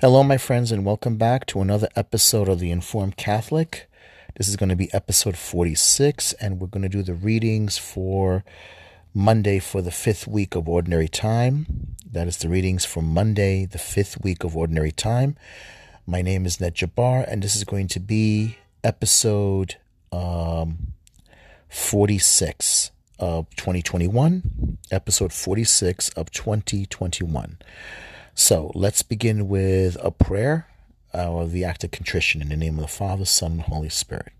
Hello, my friends, and welcome back to another episode of The Informed Catholic. This is going to be episode 46, and we're going to do the readings for Monday for the fifth week of Ordinary Time. That is the readings for Monday, the fifth week of Ordinary Time. My name is Ned Jabbar, and this is going to be episode um, 46 of 2021, episode 46 of 2021. So let's begin with a prayer uh, or the act of contrition in the name of the Father, Son, and Holy Spirit.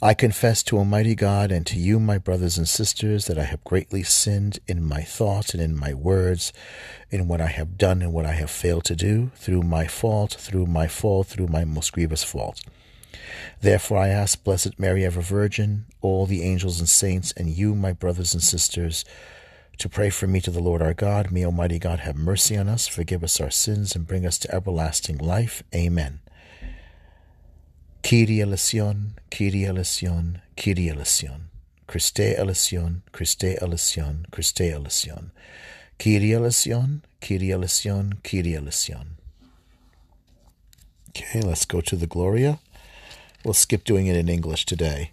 I confess to Almighty God and to you, my brothers and sisters, that I have greatly sinned in my thoughts and in my words, in what I have done and what I have failed to do, through my fault, through my fault, through my most grievous fault. Therefore, I ask Blessed Mary, ever Virgin, all the angels and saints, and you, my brothers and sisters, to pray for me to the Lord our God. May Almighty God have mercy on us, forgive us our sins, and bring us to everlasting life. Amen. Kyrie eleison, Kyrie eleison, Kyrie eleison. Christe eleison, Christe eleison, Christe eleison. Kyrie eleison, Kyrie eleison, Kyrie eleison. Okay, let's go to the Gloria. We'll skip doing it in English today.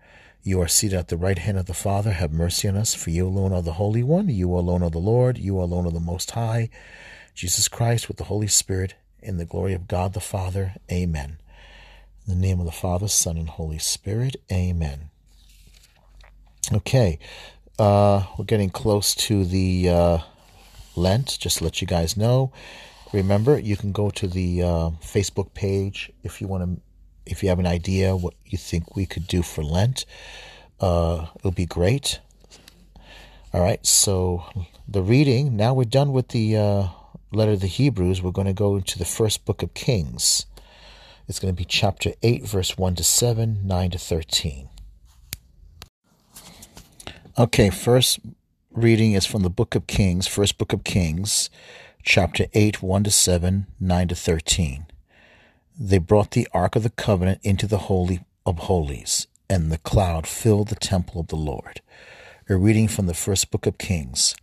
You are seated at the right hand of the Father. Have mercy on us, for you alone are the Holy One. You alone are the Lord. You alone are the Most High. Jesus Christ, with the Holy Spirit, in the glory of God the Father. Amen. In the name of the Father, Son, and Holy Spirit. Amen. Okay, uh, we're getting close to the uh, Lent. Just to let you guys know. Remember, you can go to the uh, Facebook page if you want to if you have an idea what you think we could do for Lent, uh, it'll be great. All right, so the reading, now we're done with the uh, letter of the Hebrews. We're going to go into the first book of Kings. It's going to be chapter 8, verse 1 to 7, 9 to 13. Okay, first reading is from the book of Kings, first book of Kings, chapter 8, 1 to 7, 9 to 13 they brought the Ark of the Covenant into the Holy of Holies, and the cloud filled the temple of the Lord. A reading from the first book of Kings.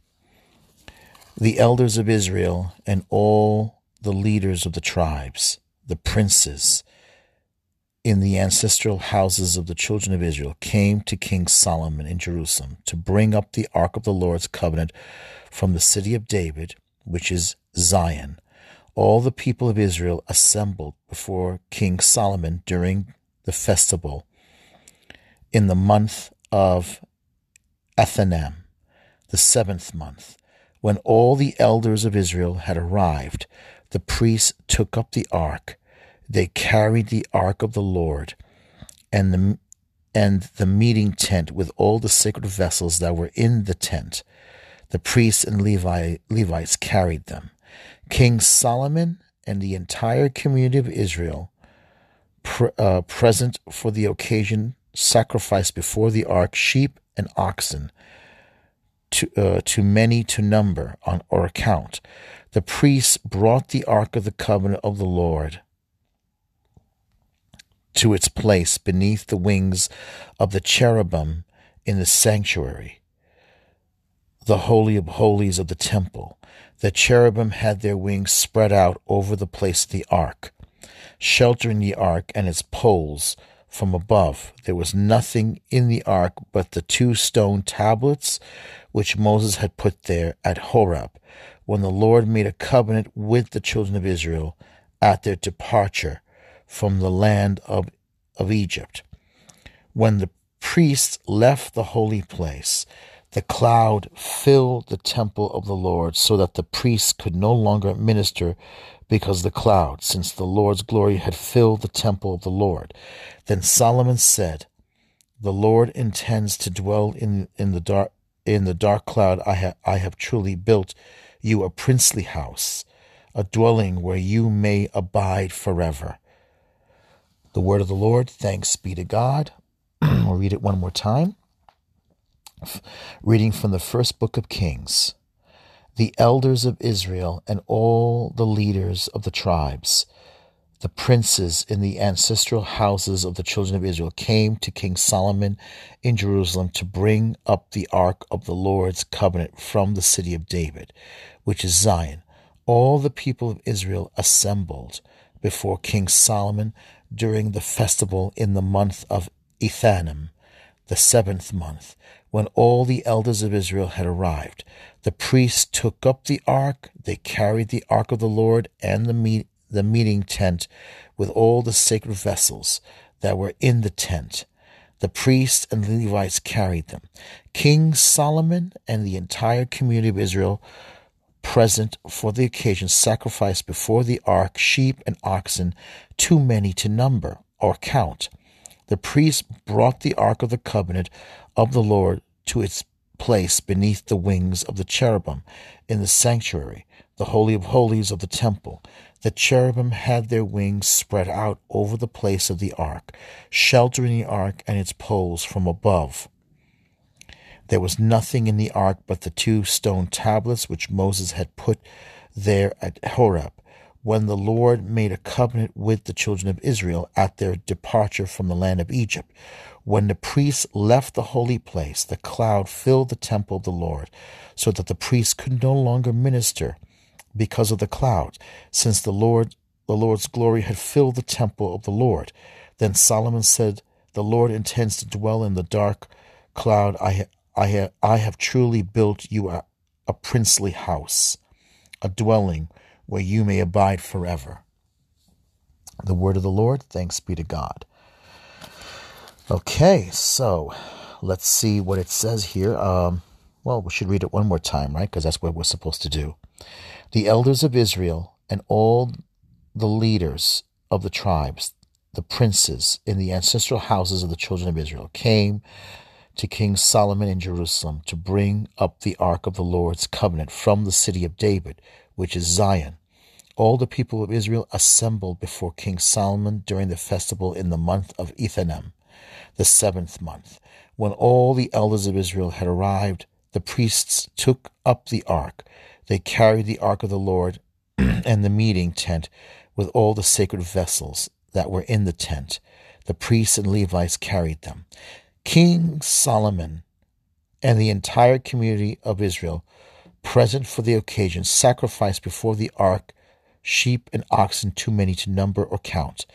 The elders of Israel and all the leaders of the tribes, the princes, in the ancestral houses of the children of Israel came to King Solomon in Jerusalem to bring up the ark of the Lord's covenant from the city of David, which is Zion, all the people of Israel assembled before King Solomon during the festival in the month of Ethanim, the seventh month. When all the elders of Israel had arrived, the priests took up the ark. They carried the ark of the Lord and the, and the meeting tent with all the sacred vessels that were in the tent. The priests and Levi, Levites carried them. King Solomon and the entire community of Israel pre- uh, present for the occasion sacrificed before the ark sheep and oxen, to, uh, too many to number on or account. The priests brought the ark of the covenant of the Lord to its place beneath the wings of the cherubim in the sanctuary, the holy of holies of the temple. The cherubim had their wings spread out over the place of the ark, sheltering the ark and its poles from above. There was nothing in the ark but the two stone tablets which Moses had put there at Horeb, when the Lord made a covenant with the children of Israel at their departure from the land of, of Egypt. When the priests left the holy place, the cloud filled the temple of the Lord so that the priests could no longer minister because the cloud, since the Lord's glory had filled the temple of the Lord. Then Solomon said, The Lord intends to dwell in, in the dark in the dark cloud I, ha- I have truly built you a princely house, a dwelling where you may abide forever. The word of the Lord, thanks be to God. we'll read it one more time. Reading from the first book of Kings. The elders of Israel and all the leaders of the tribes, the princes in the ancestral houses of the children of Israel, came to King Solomon in Jerusalem to bring up the ark of the Lord's covenant from the city of David, which is Zion. All the people of Israel assembled before King Solomon during the festival in the month of Ethanim, the seventh month, when all the elders of Israel had arrived. The priests took up the ark, they carried the ark of the Lord and the, meet, the meeting tent with all the sacred vessels that were in the tent. The priests and the Levites carried them. King Solomon and the entire community of Israel present for the occasion sacrificed before the ark sheep and oxen, too many to number or count. The priests brought the ark of the covenant of the Lord to its place beneath the wings of the cherubim in the sanctuary, the Holy of Holies of the temple. The cherubim had their wings spread out over the place of the ark, sheltering the ark and its poles from above. There was nothing in the ark but the two stone tablets which Moses had put there at Horeb, when the Lord made a covenant with the children of Israel at their departure from the land of Egypt. When the priests left the holy place, the cloud filled the temple of the Lord, so that the priests could no longer minister because of the cloud, since the Lord the Lord's glory had filled the temple of the Lord. Then Solomon said, The Lord intends to dwell in the dark cloud I I have, I have truly built you a, a princely house, a dwelling where you may abide forever. The word of the Lord, thanks be to God. Okay, so let's see what it says here. Um, well, we should read it one more time, right? Because that's what we're supposed to do. The elders of Israel and all the leaders of the tribes, the princes in the ancestral houses of the children of Israel, came to King Solomon in Jerusalem to bring up the ark of the Lord's covenant from the city of David, which is Zion. All the people of Israel assembled before King Solomon during the festival in the month of Ethanim, the seventh month. When all the elders of Israel had arrived, the priests took up the ark. They carried the ark of the Lord and the meeting tent with all the sacred vessels that were in the tent. The priests and Levites carried them. King Solomon and the entire community of Israel present for the occasion sacrificed before the ark sheep and oxen too many to number or count.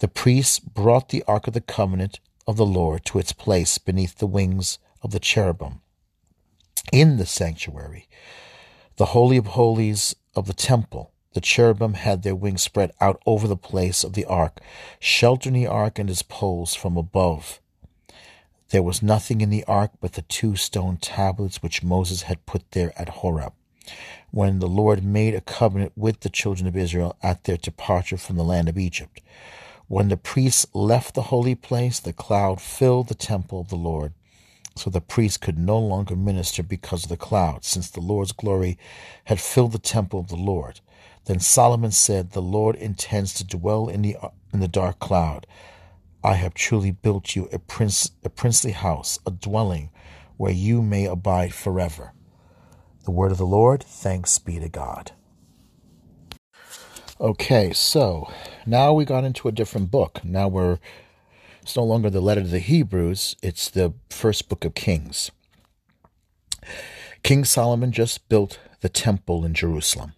The priests brought the ark of the covenant of the Lord to its place beneath the wings of the cherubim in the sanctuary, the holy of holies of the temple. The cherubim had their wings spread out over the place of the ark, sheltering the ark and its poles from above. There was nothing in the ark but the two stone tablets which Moses had put there at Horeb, when the Lord made a covenant with the children of Israel at their departure from the land of Egypt. When the priests left the holy place, the cloud filled the temple of the Lord. So the priests could no longer minister because of the cloud, since the Lord's glory had filled the temple of the Lord. Then Solomon said, The Lord intends to dwell in the, in the dark cloud. I have truly built you a prince, a princely house, a dwelling where you may abide forever. The word of the Lord, thanks be to God. Okay, so now we got into a different book. Now we're it's no longer the letter to the Hebrews, it's the first book of Kings. King Solomon just built the temple in Jerusalem.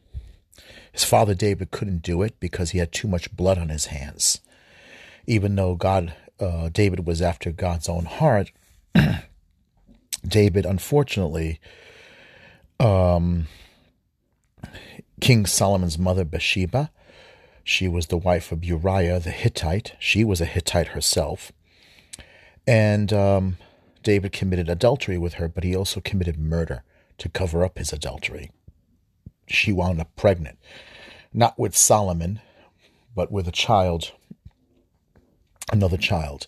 His father David couldn't do it because he had too much blood on his hands even though God, uh, David was after God's own heart, David, unfortunately, um, King Solomon's mother, Bathsheba, she was the wife of Uriah the Hittite. She was a Hittite herself. And um, David committed adultery with her, but he also committed murder to cover up his adultery. She wound up pregnant, not with Solomon, but with a child another child.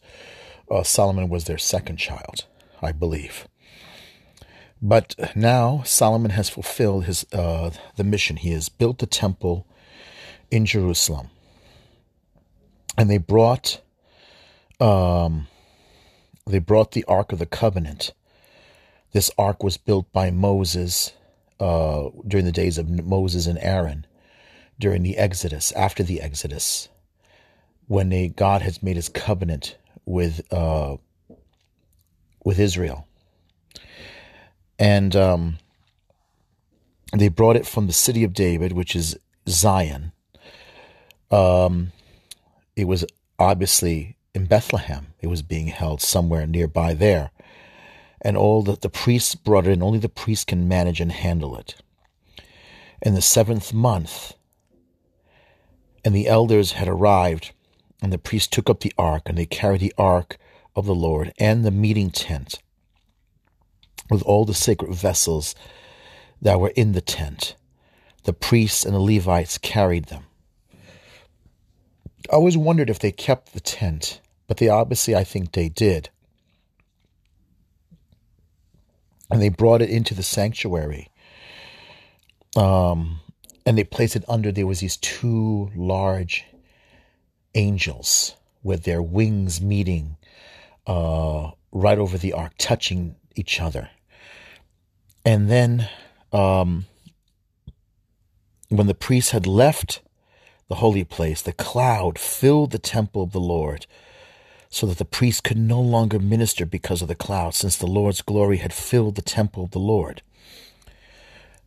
Uh, Solomon was their second child, I believe. But now Solomon has fulfilled his uh, the mission. He has built the temple in Jerusalem, and they brought um, they brought the Ark of the Covenant. This ark was built by Moses uh, during the days of Moses and Aaron, during the Exodus, after the Exodus, when they, God has made his covenant with uh, with Israel. And um, they brought it from the city of David, which is Zion. Um, it was obviously in Bethlehem. It was being held somewhere nearby there. And all that the priests brought it in, only the priests can manage and handle it. In the seventh month, and the elders had arrived, and the priests took up the ark, and they carried the ark of the Lord and the meeting tent with all the sacred vessels that were in the tent. The priests and the Levites carried them. I always wondered if they kept the tent, but they obviously, I think they did. And they brought it into the sanctuary. Um, and they placed it under, there was these two large angels with their wings meeting uh, right over the ark, touching each other. And then um, when the priests had left the holy place, the cloud filled the temple of the Lord, so that the priests could no longer minister because of the cloud, since the Lord's glory had filled the temple of the Lord.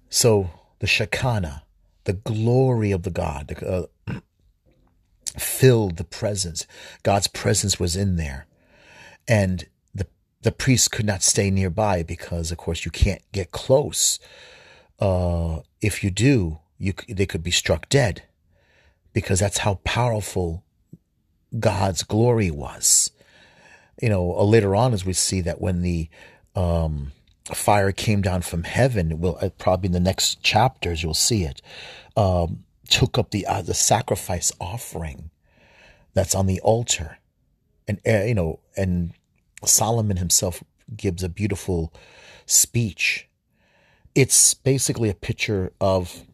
So the Shekinah, the glory of the God, uh, filled the presence. God's presence was in there. And the priests could not stay nearby because, of course, you can't get close. Uh, if you do, you they could be struck dead because that's how powerful God's glory was. You know, uh, later on, as we see that when the um, fire came down from heaven, will uh, probably in the next chapters you'll see it, um, took up the uh, the sacrifice offering that's on the altar, and uh, you know, and Solomon himself gives a beautiful speech. It's basically a picture of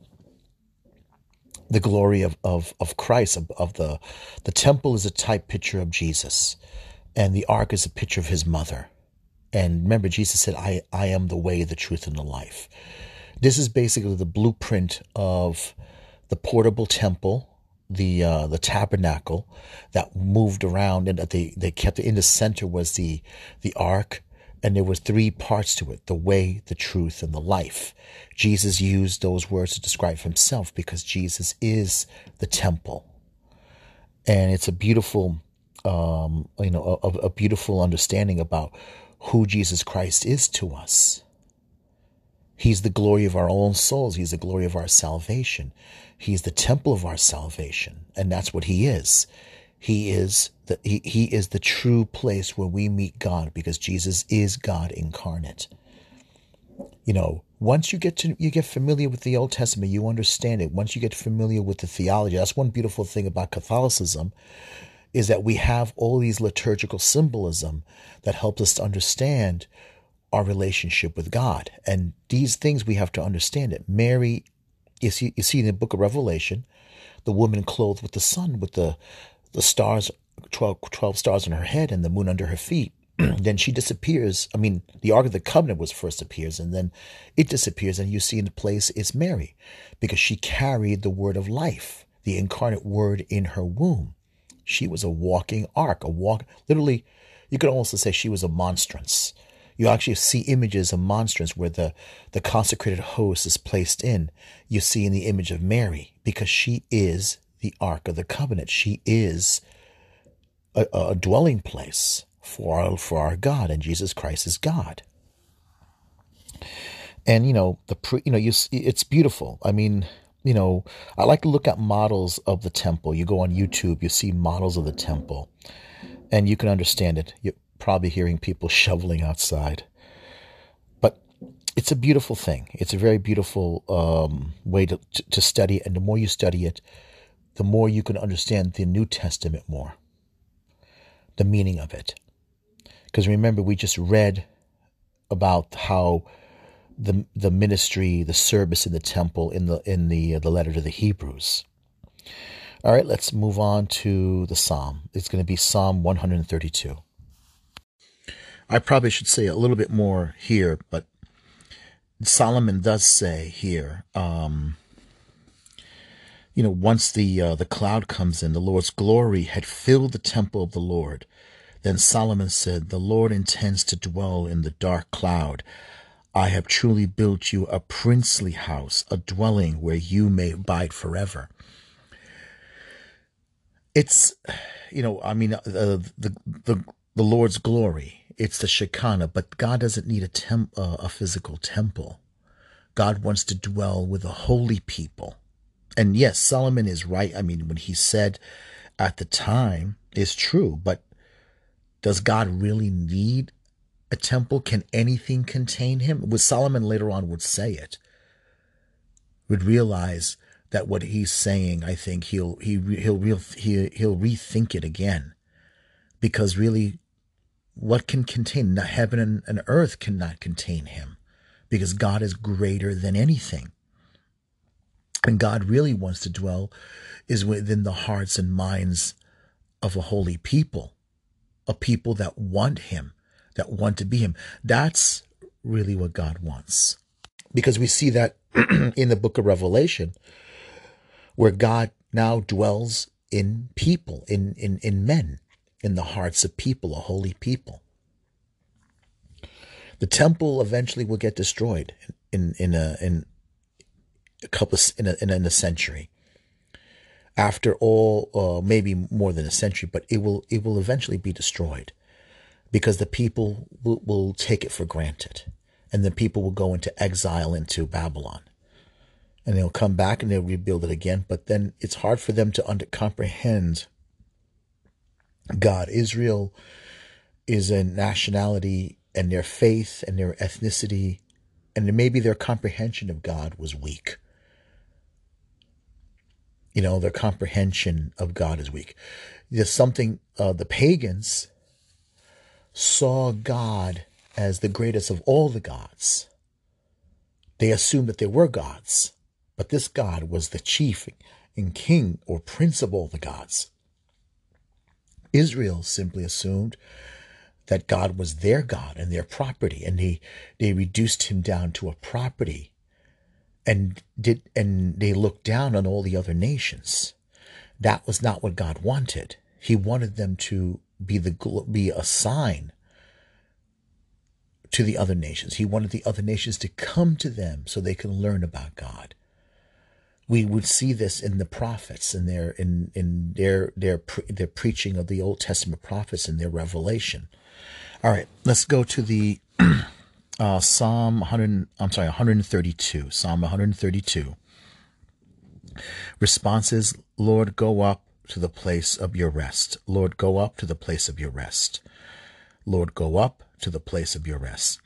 the glory of, of, of Christ, of, of the, the temple is a type picture of Jesus, and the ark is a picture of his mother. And remember, Jesus said, I, I am the way, the truth, and the life. This is basically the blueprint of the portable temple, the uh, the tabernacle that moved around, and that they, they kept in the center was the the ark, and there was three parts to it: the way, the truth, and the life. Jesus used those words to describe himself because Jesus is the temple. And it's a beautiful, um, you know, a, a beautiful understanding about who Jesus Christ is to us. He's the glory of our own souls. He's the glory of our salvation. He's the temple of our salvation. And that's what he is. He is the, he, he is the true place where we meet God because Jesus is God incarnate. You know, once you get to you get familiar with the Old Testament, you understand it. Once you get familiar with the theology, that's one beautiful thing about Catholicism is that we have all these liturgical symbolism that helps us to understand our relationship with God. And these things we have to understand it. Mary, you see, you see in the book of Revelation, the woman clothed with the sun, with the the stars, 12, 12 stars on her head and the moon under her feet. then she disappears. I mean, the Ark of the Covenant was first appears, and then it disappears, and you see in the place it's Mary, because she carried the word of life, the incarnate word in her womb. She was a walking ark, a walk. Literally, you could almost say she was a monstrance. You actually see images of monstrance where the, the consecrated host is placed in. You see in the image of Mary, because she is the Ark of the Covenant. She is a, a dwelling place for our, for our God, and Jesus Christ is God. And you know the pre, you know you see, it's beautiful. I mean, you know, I like to look at models of the temple. You go on YouTube, you see models of the temple, and you can understand it. You're probably hearing people shoveling outside, but it's a beautiful thing. It's a very beautiful um, way to, to study, and the more you study it, the more you can understand the New Testament more, the meaning of it. Because remember, we just read about how the the ministry, the service in the temple, in the in the uh, the letter to the Hebrews. All right, let's move on to the Psalm. It's going to be Psalm 132. I probably should say a little bit more here, but Solomon does say here, um, you know, once the uh, the cloud comes in, the Lord's glory had filled the temple of the Lord. Then Solomon said, "The Lord intends to dwell in the dark cloud. I have truly built you a princely house, a dwelling where you may abide forever." It's, you know, I mean, uh, the the the Lord's glory. It's the Shekinah, but God doesn't need a temp, uh, a physical temple. God wants to dwell with a holy people. And yes, Solomon is right. I mean, when he said at the time is true, but does God really need a temple? Can anything contain him? With Solomon later on would say it, would realize that what he's saying, I think he'll he he'll real he, he'll rethink it again, because really what can contain heaven and, earth cannot contain him because God is greater than anything. And God really wants to dwell is within the hearts and minds of a holy people, a people that want him, that want to be him. That's really what God wants. Because we see that in the book of Revelation, where God now dwells in people, in, in, in men in the hearts of people, a holy people. The temple eventually will get destroyed in in a in a couple of, in a, in a century. After all, uh, maybe more than a century, but it will it will eventually be destroyed because the people will, will take it for granted, and the people will go into exile into Babylon and they'll come back and they'll rebuild it again. But then it's hard for them to under, comprehend God. Israel is a nationality and their faith and their ethnicity and maybe their comprehension of God was weak. You know, their comprehension of God is weak. There's something, uh, the pagans saw God as the greatest of all the gods. They assumed that there were gods, but this God was the chief and king or prince of the gods. Israel simply assumed that God was their God and their property, and they they reduced him down to a property, and did and they looked down on all the other nations. That was not what God wanted. He wanted them to be the be a sign to the other nations. He wanted the other nations to come to them so they can learn about God we would see this in the prophets and their in in their their their preaching of the Old Testament prophets and their revelation. All right, let's go to the uh, Psalm 100. I'm sorry, 132. Psalm 132. Responses: Lord, go up to the place of your rest. Lord, go up to the place of your rest. Lord, go up to the place of your rest.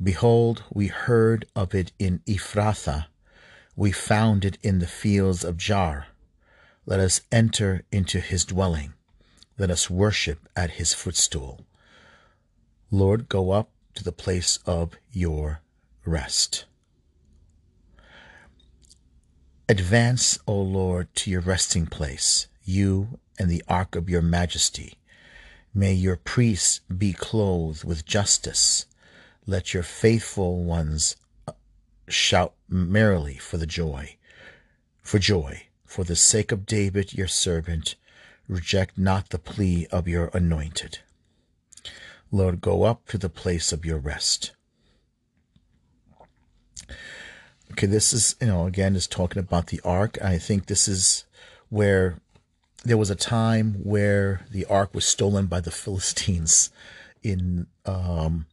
Behold, we heard of it in Ephrathah we found it in the fields of Jaar. Let us enter into his dwelling. Let us worship at his footstool. Lord, go up to the place of your rest. Advance, O Lord, to your resting place, you and the ark of your majesty. May your priests be clothed with justice. Let your faithful ones shout merrily for the joy, for joy, for the sake of David your servant, reject not the plea of your anointed. Lord, go up to the place of your rest. Okay, this is, you know, again, is talking about the ark. I think this is where there was a time where the ark was stolen by the Philistines in um,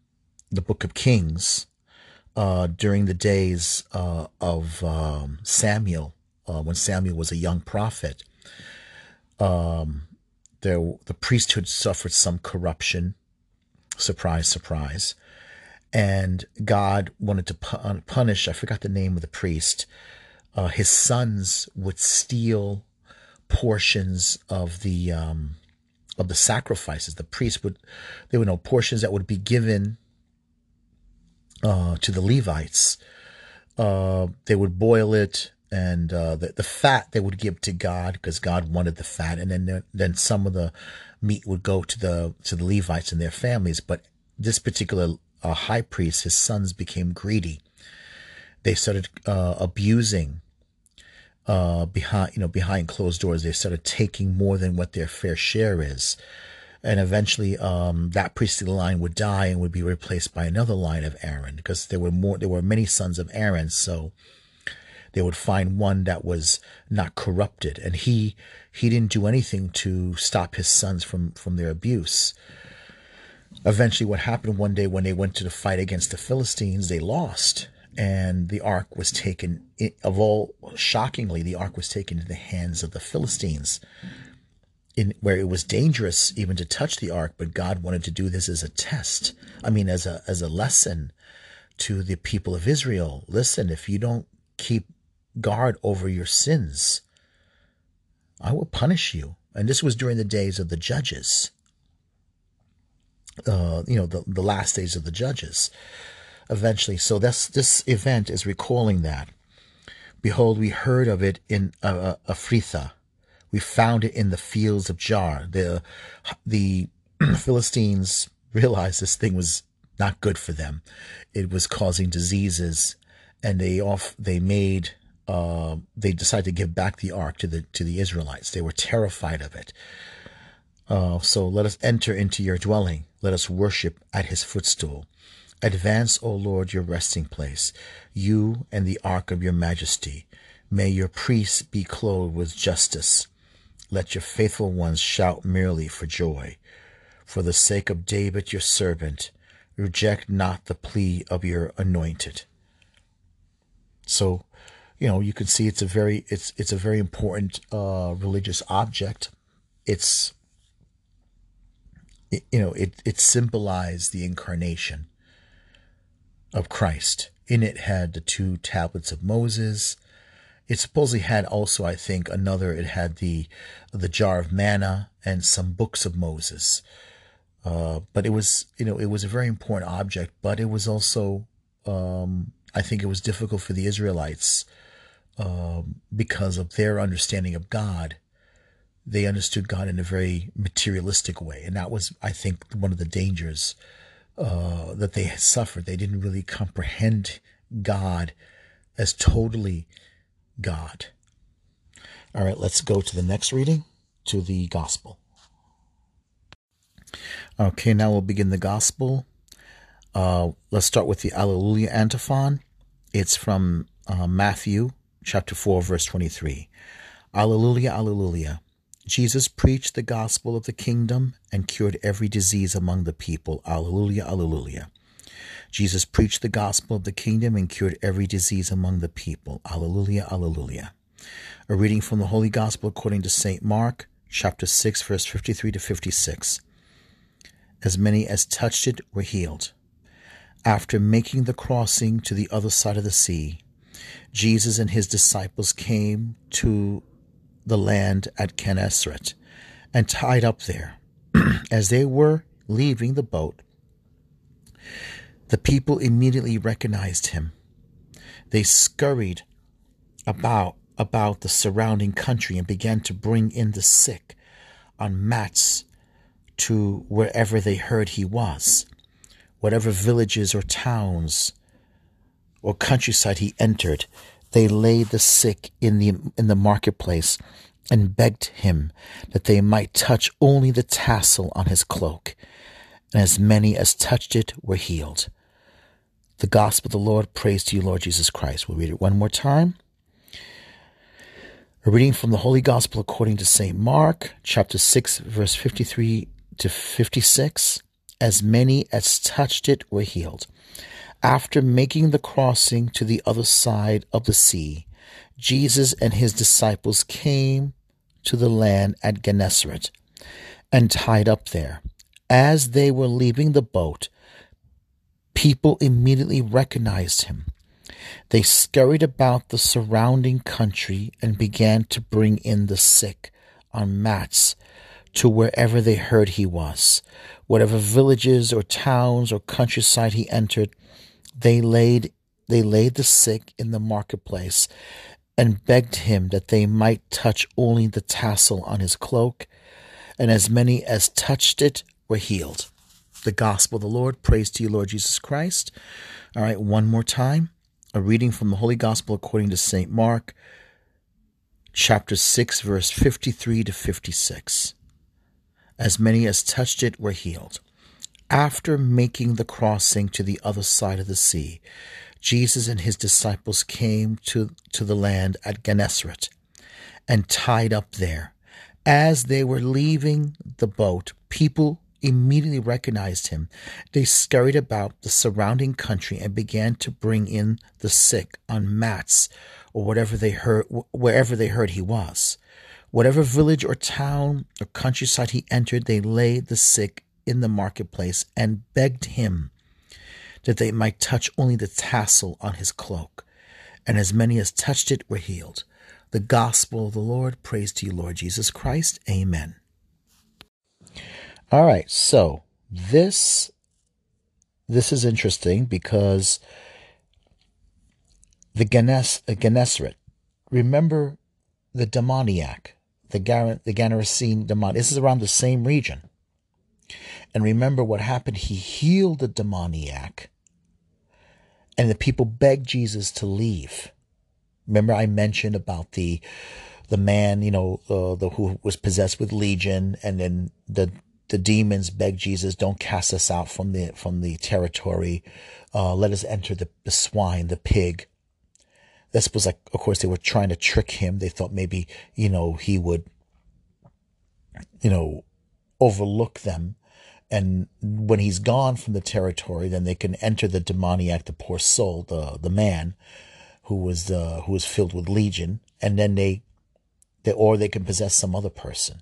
the book of Kings uh, during the days uh, of um, Samuel, uh, when Samuel was a young prophet. Um, there, the priesthood suffered some corruption. Surprise, surprise. And God wanted to pu- punish, I forgot the name of the priest. Uh, his sons would steal portions of the um, of the sacrifices. The priest would, there were no portions that would be given uh, to the Levites. Uh, they would boil it and uh, the the fat they would give to God because God wanted the fat, and then then some of the meat would go to the to the Levites and their families. But this particular uh, high priest, his sons became greedy. They started uh, abusing uh, behind you know behind closed doors. They started taking more than what their fair share is. And eventually, um, that priestly line would die and would be replaced by another line of Aaron because there were more. There were many sons of Aaron, so they would find one that was not corrupted. And he he didn't do anything to stop his sons from from their abuse. Eventually what happened one day when they went to the fight against the philistines they lost. And the ark was taken of all shockingly the ark was taken into the hands of the philistines in where it was dangerous even to touch the ark but god wanted to do this as a test i mean as a as a lesson to the people of israel listen if you don't keep guard over your sins. I will punish you. And this was during the days of the judges. Uh, you know, the, the last days of the judges. Eventually. So this, this event is recalling that. Behold, we heard of it in uh, Ephrathah. We found it in the fields of Jar. The, the Philistines realized this thing was not good for them. It was causing diseases, and they off they made uh, they decided to give back the ark to the to the Israelites. They were terrified of it. Uh, so let us enter into your dwelling. Let us worship at his footstool. Advance, O Lord, your resting place, you and the ark of your majesty. May your priests be clothed with justice. Let your faithful ones shout merely for joy. For the sake of David your servant, reject not the plea of your anointed. So you know, you can see it's a very it's it's a very important uh, religious object. It's it, you know it it symbolized the incarnation of Christ. In it had the two tablets of Moses. It supposedly had also, I think, another. It had the the jar of manna and some books of Moses. Uh, but it was, you know, it was a very important object. But it was also, um, I think, it was difficult for the Israelites um, because of their understanding of God, they understood God in a very materialistic way. And that was, I think, one of the dangers uh, that they had suffered. They didn't really comprehend God as totally God. All right, let's go to the next reading, to the gospel. Okay, now we'll begin the gospel. Uh, let's start with the Alleluia antiphon. It's from uh, Matthew chapter 4, verse 23. Alleluia, alleluia. Jesus preached the gospel of the kingdom and cured every disease among the people. Alleluia, alleluia. Jesus preached the gospel of the kingdom and cured every disease among the people. Alleluia, alleluia. A reading from the Holy Gospel according to St. Mark, chapter 6, verse 53 to 56. As many as touched it were healed. After making the crossing to the other side of the sea, Jesus and his disciples came to the land at Gennesaret and tied up there. As they were leaving the boat, the people immediately recognized him. They scurried about about the surrounding country and began to bring in the sick on mats to wherever they heard he was. Whatever villages or towns or countryside he entered, they laid the sick in the in the marketplace and begged him that they might touch only the tassel on his cloak, and as many as touched it were healed. The gospel of the Lord, praise to you, Lord Jesus Christ. We'll read it one more time. A reading from the Holy Gospel according to St. Mark, chapter 6, verse 53 to 56. As many as touched it were healed. After making the crossing to the other side of the sea, Jesus and his disciples came to the land at Gennesaret and tied up there. As they were leaving the boat, people immediately recognized him. They scurried about the surrounding country and began to bring in the sick on mats to wherever they heard he was. Whatever villages or towns or countryside he entered, they laid they laid the sick in the marketplace and begged him that they might touch only the tassel on his cloak, and as many as touched it were healed. The gospel of the Lord. Praise to you, Lord Jesus Christ. All right, one more time. A reading from the Holy Gospel according to St. Mark, chapter 6, verse 53 to 56. As many as touched it were healed. After making the crossing to the other side of the sea, Jesus and his disciples came to, to the land at Gennesaret and tied up there. As they were leaving the boat, people immediately recognized him. They scurried about the surrounding country and began to bring in the sick on mats or whatever they heard wherever they heard he was. Whatever village or town or countryside he entered, they laid the sick in the marketplace and begged him that they might touch only the tassel on his cloak. And as many as touched it were healed. The gospel of the Lord. Praise to you, Lord Jesus Christ. Amen. All right, so this this is interesting because the Ganes, uh, Gennesaret, remember the demoniac, the Gar- the Gerasene demon. This is around the same region. And remember what happened. He healed the demoniac and the people begged Jesus to leave. Remember, I mentioned about the the man, you know, uh, the who was possessed with legion, and then the the demons beg Jesus, "Don't cast us out from the from the territory. Uh, let us enter the, the swine, the pig." This was like, of course, they were trying to trick him. They thought maybe, you know, he would, you know, overlook them and when he's gone from the territory, then they can enter the demoniac, the poor soul, the the man who was uh, who was filled with legion, and then they, they or they can possess some other person.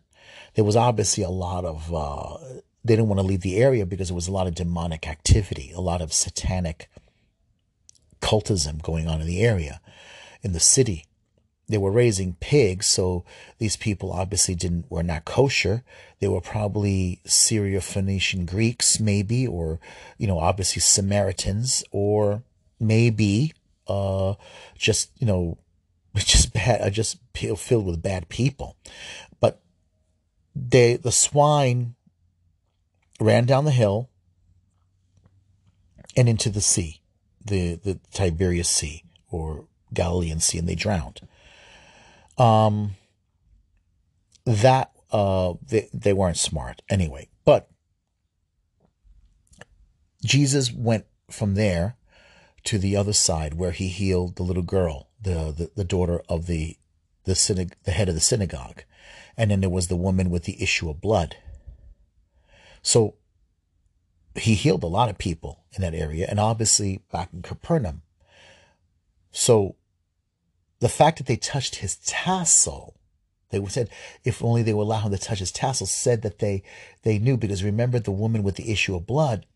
There was obviously a lot of uh, they didn't want to leave the area because there was a lot of demonic activity, a lot of satanic cultism going on in the area, in the city they were raising pigs, so these people obviously didn't were not kosher. They were probably Syro-Phoenician Greeks, maybe, or you know, obviously Samaritans, or maybe uh, just you know, just bad, just filled with bad people. They the swine ran down the hill and into the sea, the the Tiberias Sea or Galilean Sea, and they drowned um, that uh, they, they weren't smart anyway. But Jesus went from there to the other side where he healed the little girl, the, the, the daughter of the, the, synag- the head of the synagogue. And then there was the woman with the issue of blood. So he healed a lot of people in that area and obviously back in Capernaum. So the fact that they touched his tassel, they said if only they would allow him to touch his tassel, said that they they knew because remember the woman with the issue of blood,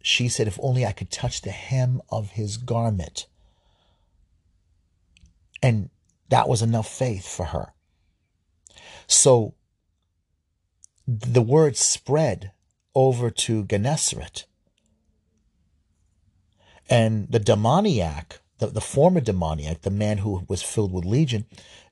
she said if only I could touch the hem of his garment. And that was enough faith for her. So the word spread over to Gennesaret. And the demoniac the, the former demoniac, the man who was filled with legion,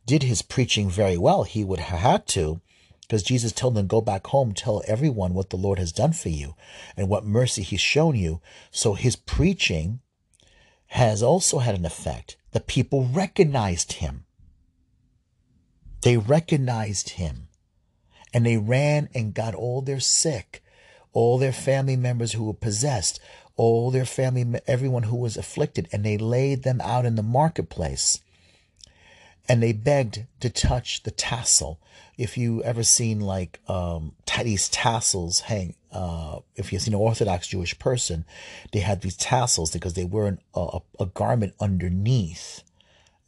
did his preaching very well. He would have had to, because Jesus told them, Go back home, tell everyone what the Lord has done for you and what mercy he's shown you. So his preaching has also had an effect. The people recognized him. They recognized him. And they ran and got all their sick, all their family members who were possessed, all their family, everyone who was afflicted, and they laid them out in the marketplace. And they begged to touch the tassel. If you ever seen like um, these tassels hang, uh, if you've seen an Orthodox Jewish person, they had these tassels because they were a, a, garment underneath,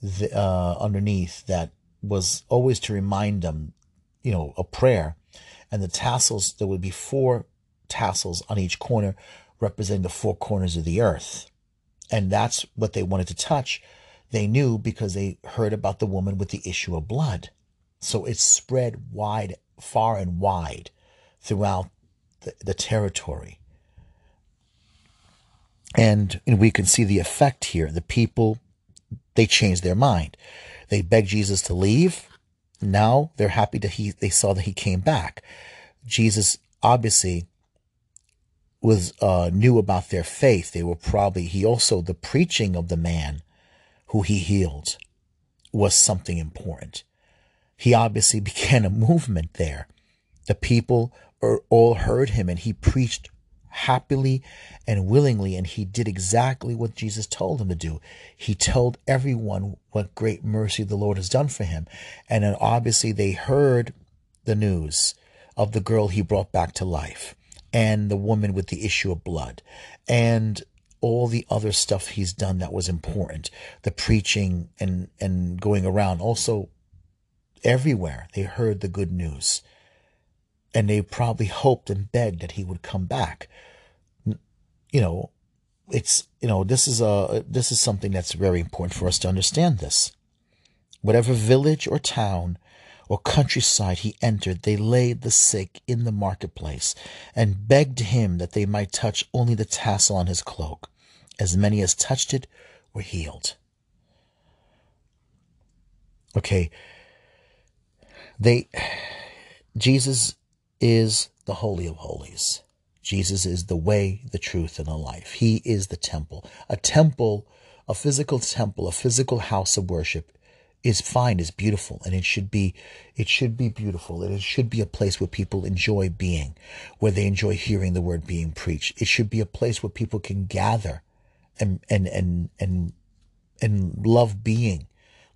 the, uh, underneath that was always to remind them, you know, a prayer. And the tassels, there would be four tassels on each corner representing the four corners of the earth. And that's what they wanted to touch. They knew because they heard about the woman with the issue of blood. So it spread wide, far and wide throughout the, the territory. And, and we can see the effect here. The people, they changed their mind. They begged Jesus to leave. Now they're happy that he they saw that he came back. Jesus obviously was uh, knew about their faith. They were probably he also the preaching of the man who he healed was something important. He obviously began a movement there. The people all heard him and he preached happily and willingly and he did exactly what Jesus told him to do. He told everyone what great mercy the Lord has done for him. And then obviously they heard the news of the girl he brought back to life and the woman with the issue of blood and all the other stuff he's done that was important the preaching and and going around also everywhere they heard the good news and they probably hoped and begged that he would come back you know it's you know this is a this is something that's very important for us to understand this whatever village or town or countryside he entered, they laid the sick in the marketplace and begged him that they might touch only the tassel on his cloak. As many as touched it were healed. Okay. They Jesus is the holy of holies. Jesus is the way, the truth, and the life. He is the temple. A temple, a physical temple, a physical house of worship is fine, is beautiful, and it should be it should be beautiful. It should be a place where people enjoy being, where they enjoy hearing the word being preached. It should be a place where people can gather and and and and and love being,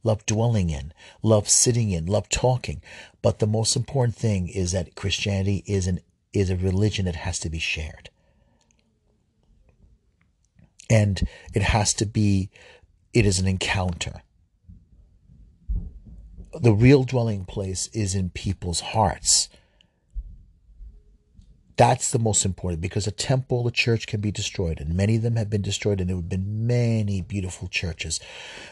love dwelling in, love sitting in, love talking. But the most important thing is that Christianity is an is a religion that has to be shared. And it has to be it is an encounter the real dwelling place is in people's hearts. That's the most important because a temple, a church can be destroyed, and many of them have been destroyed, and there have been many beautiful churches.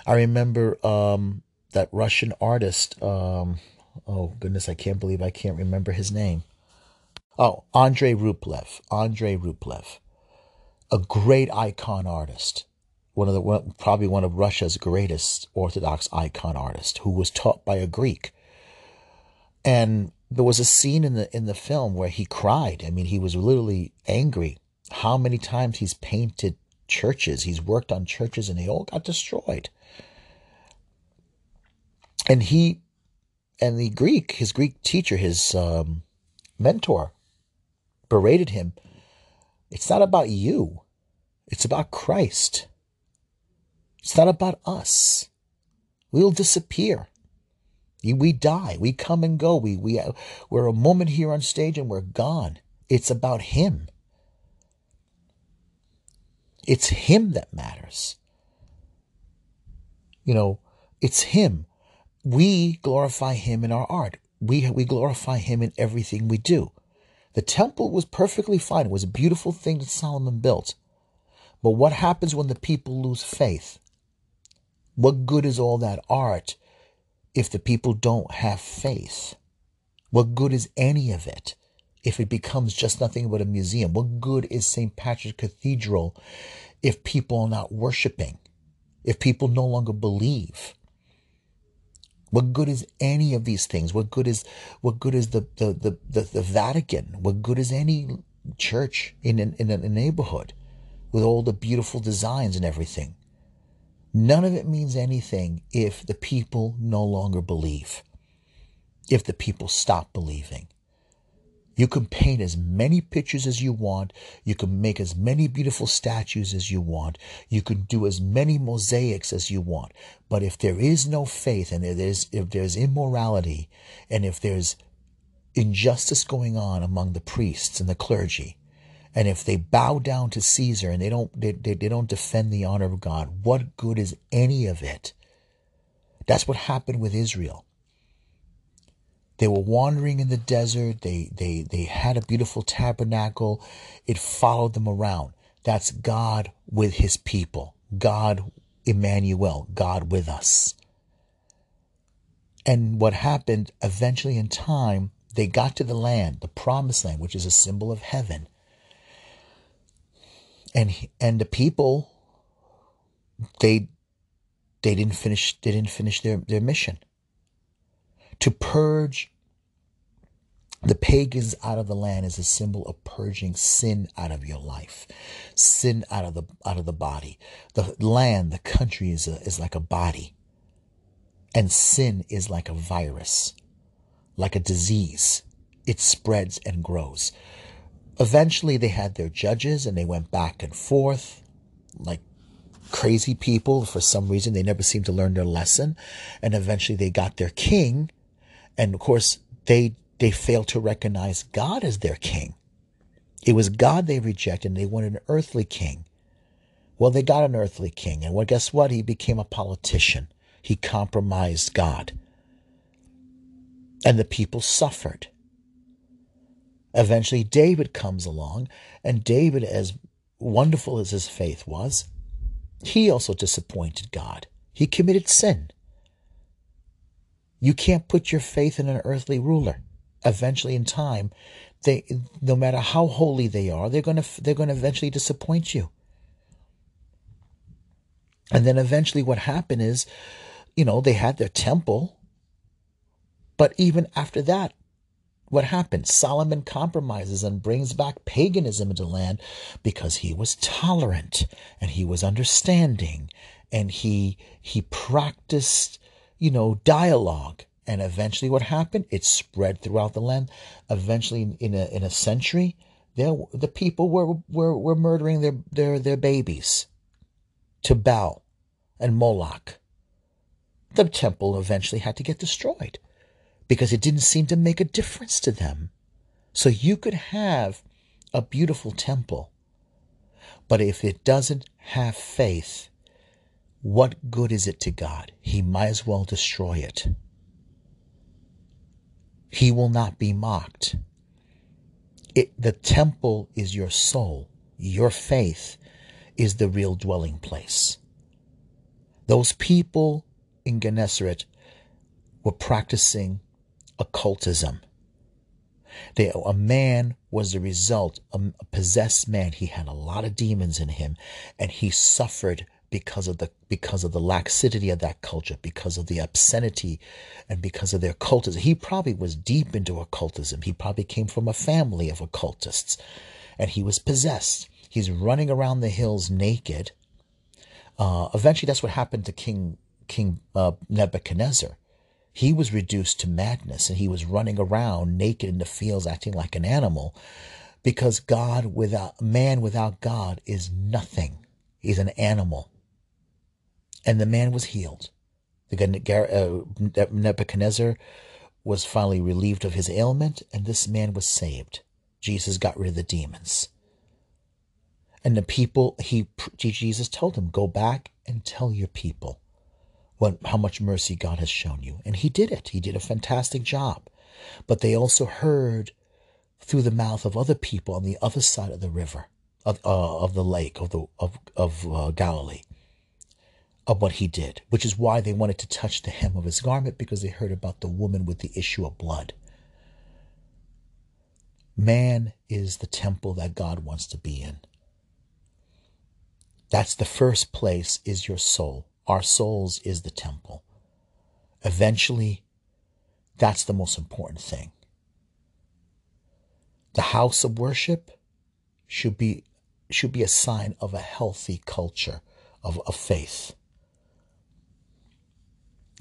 I remember um, that Russian artist. Um, oh goodness, I can't believe I can't remember his name. Oh, Andrei Rublev. Andrei Rublev, a great icon artist one of the probably one of Russia's greatest Orthodox icon artists, who was taught by a Greek. And there was a scene in the in the film where he cried. I mean, he was literally angry. How many times he's painted churches, he's worked on churches, and they all got destroyed. And he and the Greek, his Greek teacher, his um, mentor, berated him. It's not about you. It's about Christ. It's not about us. We'll disappear. We die. We come and go. We, we, we're a moment here on stage and we're gone. It's about Him. It's Him that matters. You know, it's Him. We glorify Him in our art. We, we glorify Him in everything we do. The temple was perfectly fine. It was a beautiful thing that Solomon built. But what happens when the people lose faith? What good is all that art if the people don't have faith? What good is any of it if it becomes just nothing but a museum? What good is St. Patrick's Cathedral if people are not worshiping? If people no longer believe? What good is any of these things? What good is what good is the the, the, the, the Vatican? What good is any church in, in, in a neighborhood with all the beautiful designs and everything? None of it means anything if the people no longer believe, if the people stop believing. You can paint as many pictures as you want. You can make as many beautiful statues as you want. You can do as many mosaics as you want. But if there is no faith and there's, if there's immorality and if there's injustice going on among the priests and the clergy, and if they bow down to Caesar and they don't they, they, they don't defend the honor of God, what good is any of it? That's what happened with Israel. They were wandering in the desert. They they they had a beautiful tabernacle. It followed them around. That's God with his people. God Emmanuel, God with us. And what happened eventually in time, they got to the land, the promised land, which is a symbol of heaven and and the people they they didn't finish they didn't finish their, their mission. To purge the pagans out of the land is a symbol of purging sin out of your life, sin out of the out of the body. The land, the country is a, is like a body, and sin is like a virus, like a disease. It spreads and grows. Eventually, they had their judges, and they went back and forth, like crazy people. For some reason, they never seemed to learn their lesson, and eventually, they got their king, and of course, they they failed to recognize God as their king. It was God they rejected, and they wanted an earthly king. Well, they got an earthly king, and well, guess what? He became a politician. He compromised God. And the people suffered. Eventually, David comes along, and David, as wonderful as his faith was, he also disappointed God. He committed sin. You can't put your faith in an earthly ruler eventually in time, they no matter how holy they are, they're gonna they're gonna eventually disappoint you. And then eventually, what happened is, you know, they had their temple, but even after that, what happened? Solomon compromises and brings back paganism into the land because he was tolerant and he was understanding and he he practiced, you know, dialogue and eventually, what happened? It spread throughout the land. Eventually, in a in a century, there the people were were, were murdering their, their their babies to Baal and Moloch. The temple eventually had to get destroyed because it didn't seem to make a difference to them. So you could have a beautiful temple, but if it doesn't have faith, what good is it to God? He might as well destroy it. He will not be mocked. It, the temple is your soul. Your faith is the real dwelling place. Those people in Gennesaret were practicing occultism. They, a man was the result, a, possessed man. He had a lot of demons in him, and he suffered because of the because of the laxity of that culture, because of the obscenity, and because of their cultism. He probably was deep into occultism. He probably came from a family of occultists, and he was possessed. He's running around the hills naked. Uh, eventually, that's what happened to King King uh, Nebuchadnezzar. He was reduced to madness, and he was running around naked in the fields, acting like an animal, because God without man without God is nothing. He's an animal and the man was healed. The uh, Nebuchadnezzar was finally relieved of his ailment, and this man was saved. Jesus got rid of the demons. And the people, he Jesus told him, go back and tell your people what how much mercy God has shown you. And he did it. He did a fantastic job. But they also heard through the mouth of other people on the other side of the river, of, uh, of the lake, of the of of uh, Galilee of what he did, which is why they wanted to touch the hem of his garment because they heard about the woman with the issue of blood. Man is the temple that God wants to be in. That's the first place is your soul. Our souls is the temple. Eventually, that's the most important thing. The house of worship should be should be a sign of a healthy culture of, of faith.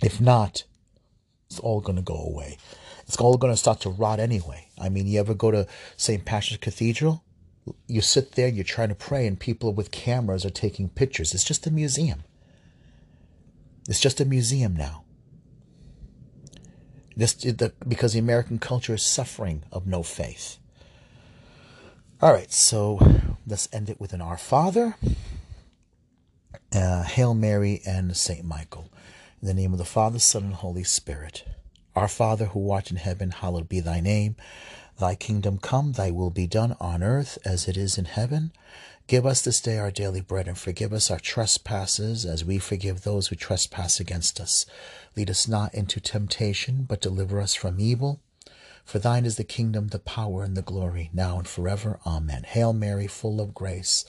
If not, it's all going to go away. It's all going to start to rot anyway. I mean, you ever go to St. Patrick's Cathedral? You sit there, you're trying to pray, and people with cameras are taking pictures. It's just a museum. It's just a museum now. Just the, because the American culture is suffering of no faith. All right, so let's end it with an Our Father, uh, Hail Mary, and Saint Michael. In the name of the Father, Son, and Holy Spirit. Our Father, who art in heaven, hallowed be thy name. Thy kingdom come, thy will be done on earth as it is in heaven. Give us this day our daily bread, and forgive us our trespasses as we forgive those who trespass against us. Lead us not into temptation, but deliver us from evil. For thine is the kingdom, the power, and the glory, now and forever. Amen. Hail Mary, full of grace.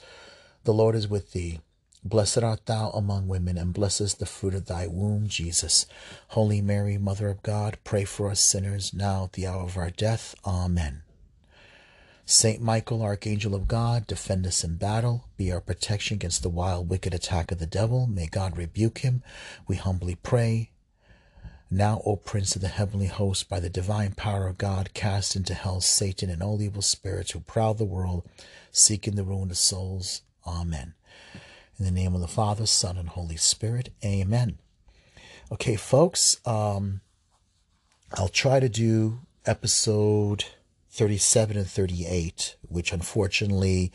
The Lord is with thee. Blessed art thou among women, and blessed is the fruit of thy womb, Jesus. Holy Mary, Mother of God, pray for us sinners, now at the hour of our death. Amen. Saint Michael, Archangel of God, defend us in battle. Be our protection against the wild, wicked attack of the devil. May God rebuke him. We humbly pray. Now, O Prince of the heavenly host, by the divine power of God, cast into hell Satan and all evil spirits who prowl the world, seeking the ruin of souls. Amen. In the name of the Father, Son, and Holy Spirit. Amen. Okay, folks, um, I'll try to do episode 37 and 38, which unfortunately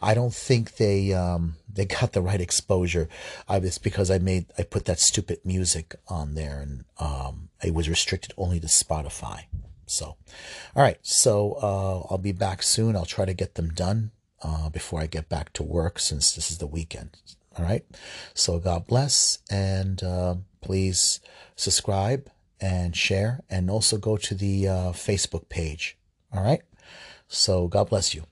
I don't think they um, they got the right exposure. I it's because I made I put that stupid music on there and um, it was restricted only to Spotify. So, all right. So uh, I'll be back soon. I'll try to get them done uh, before I get back to work since this is the weekend. All right. So God bless and uh, please subscribe and share and also go to the uh, Facebook page. All right. So God bless you.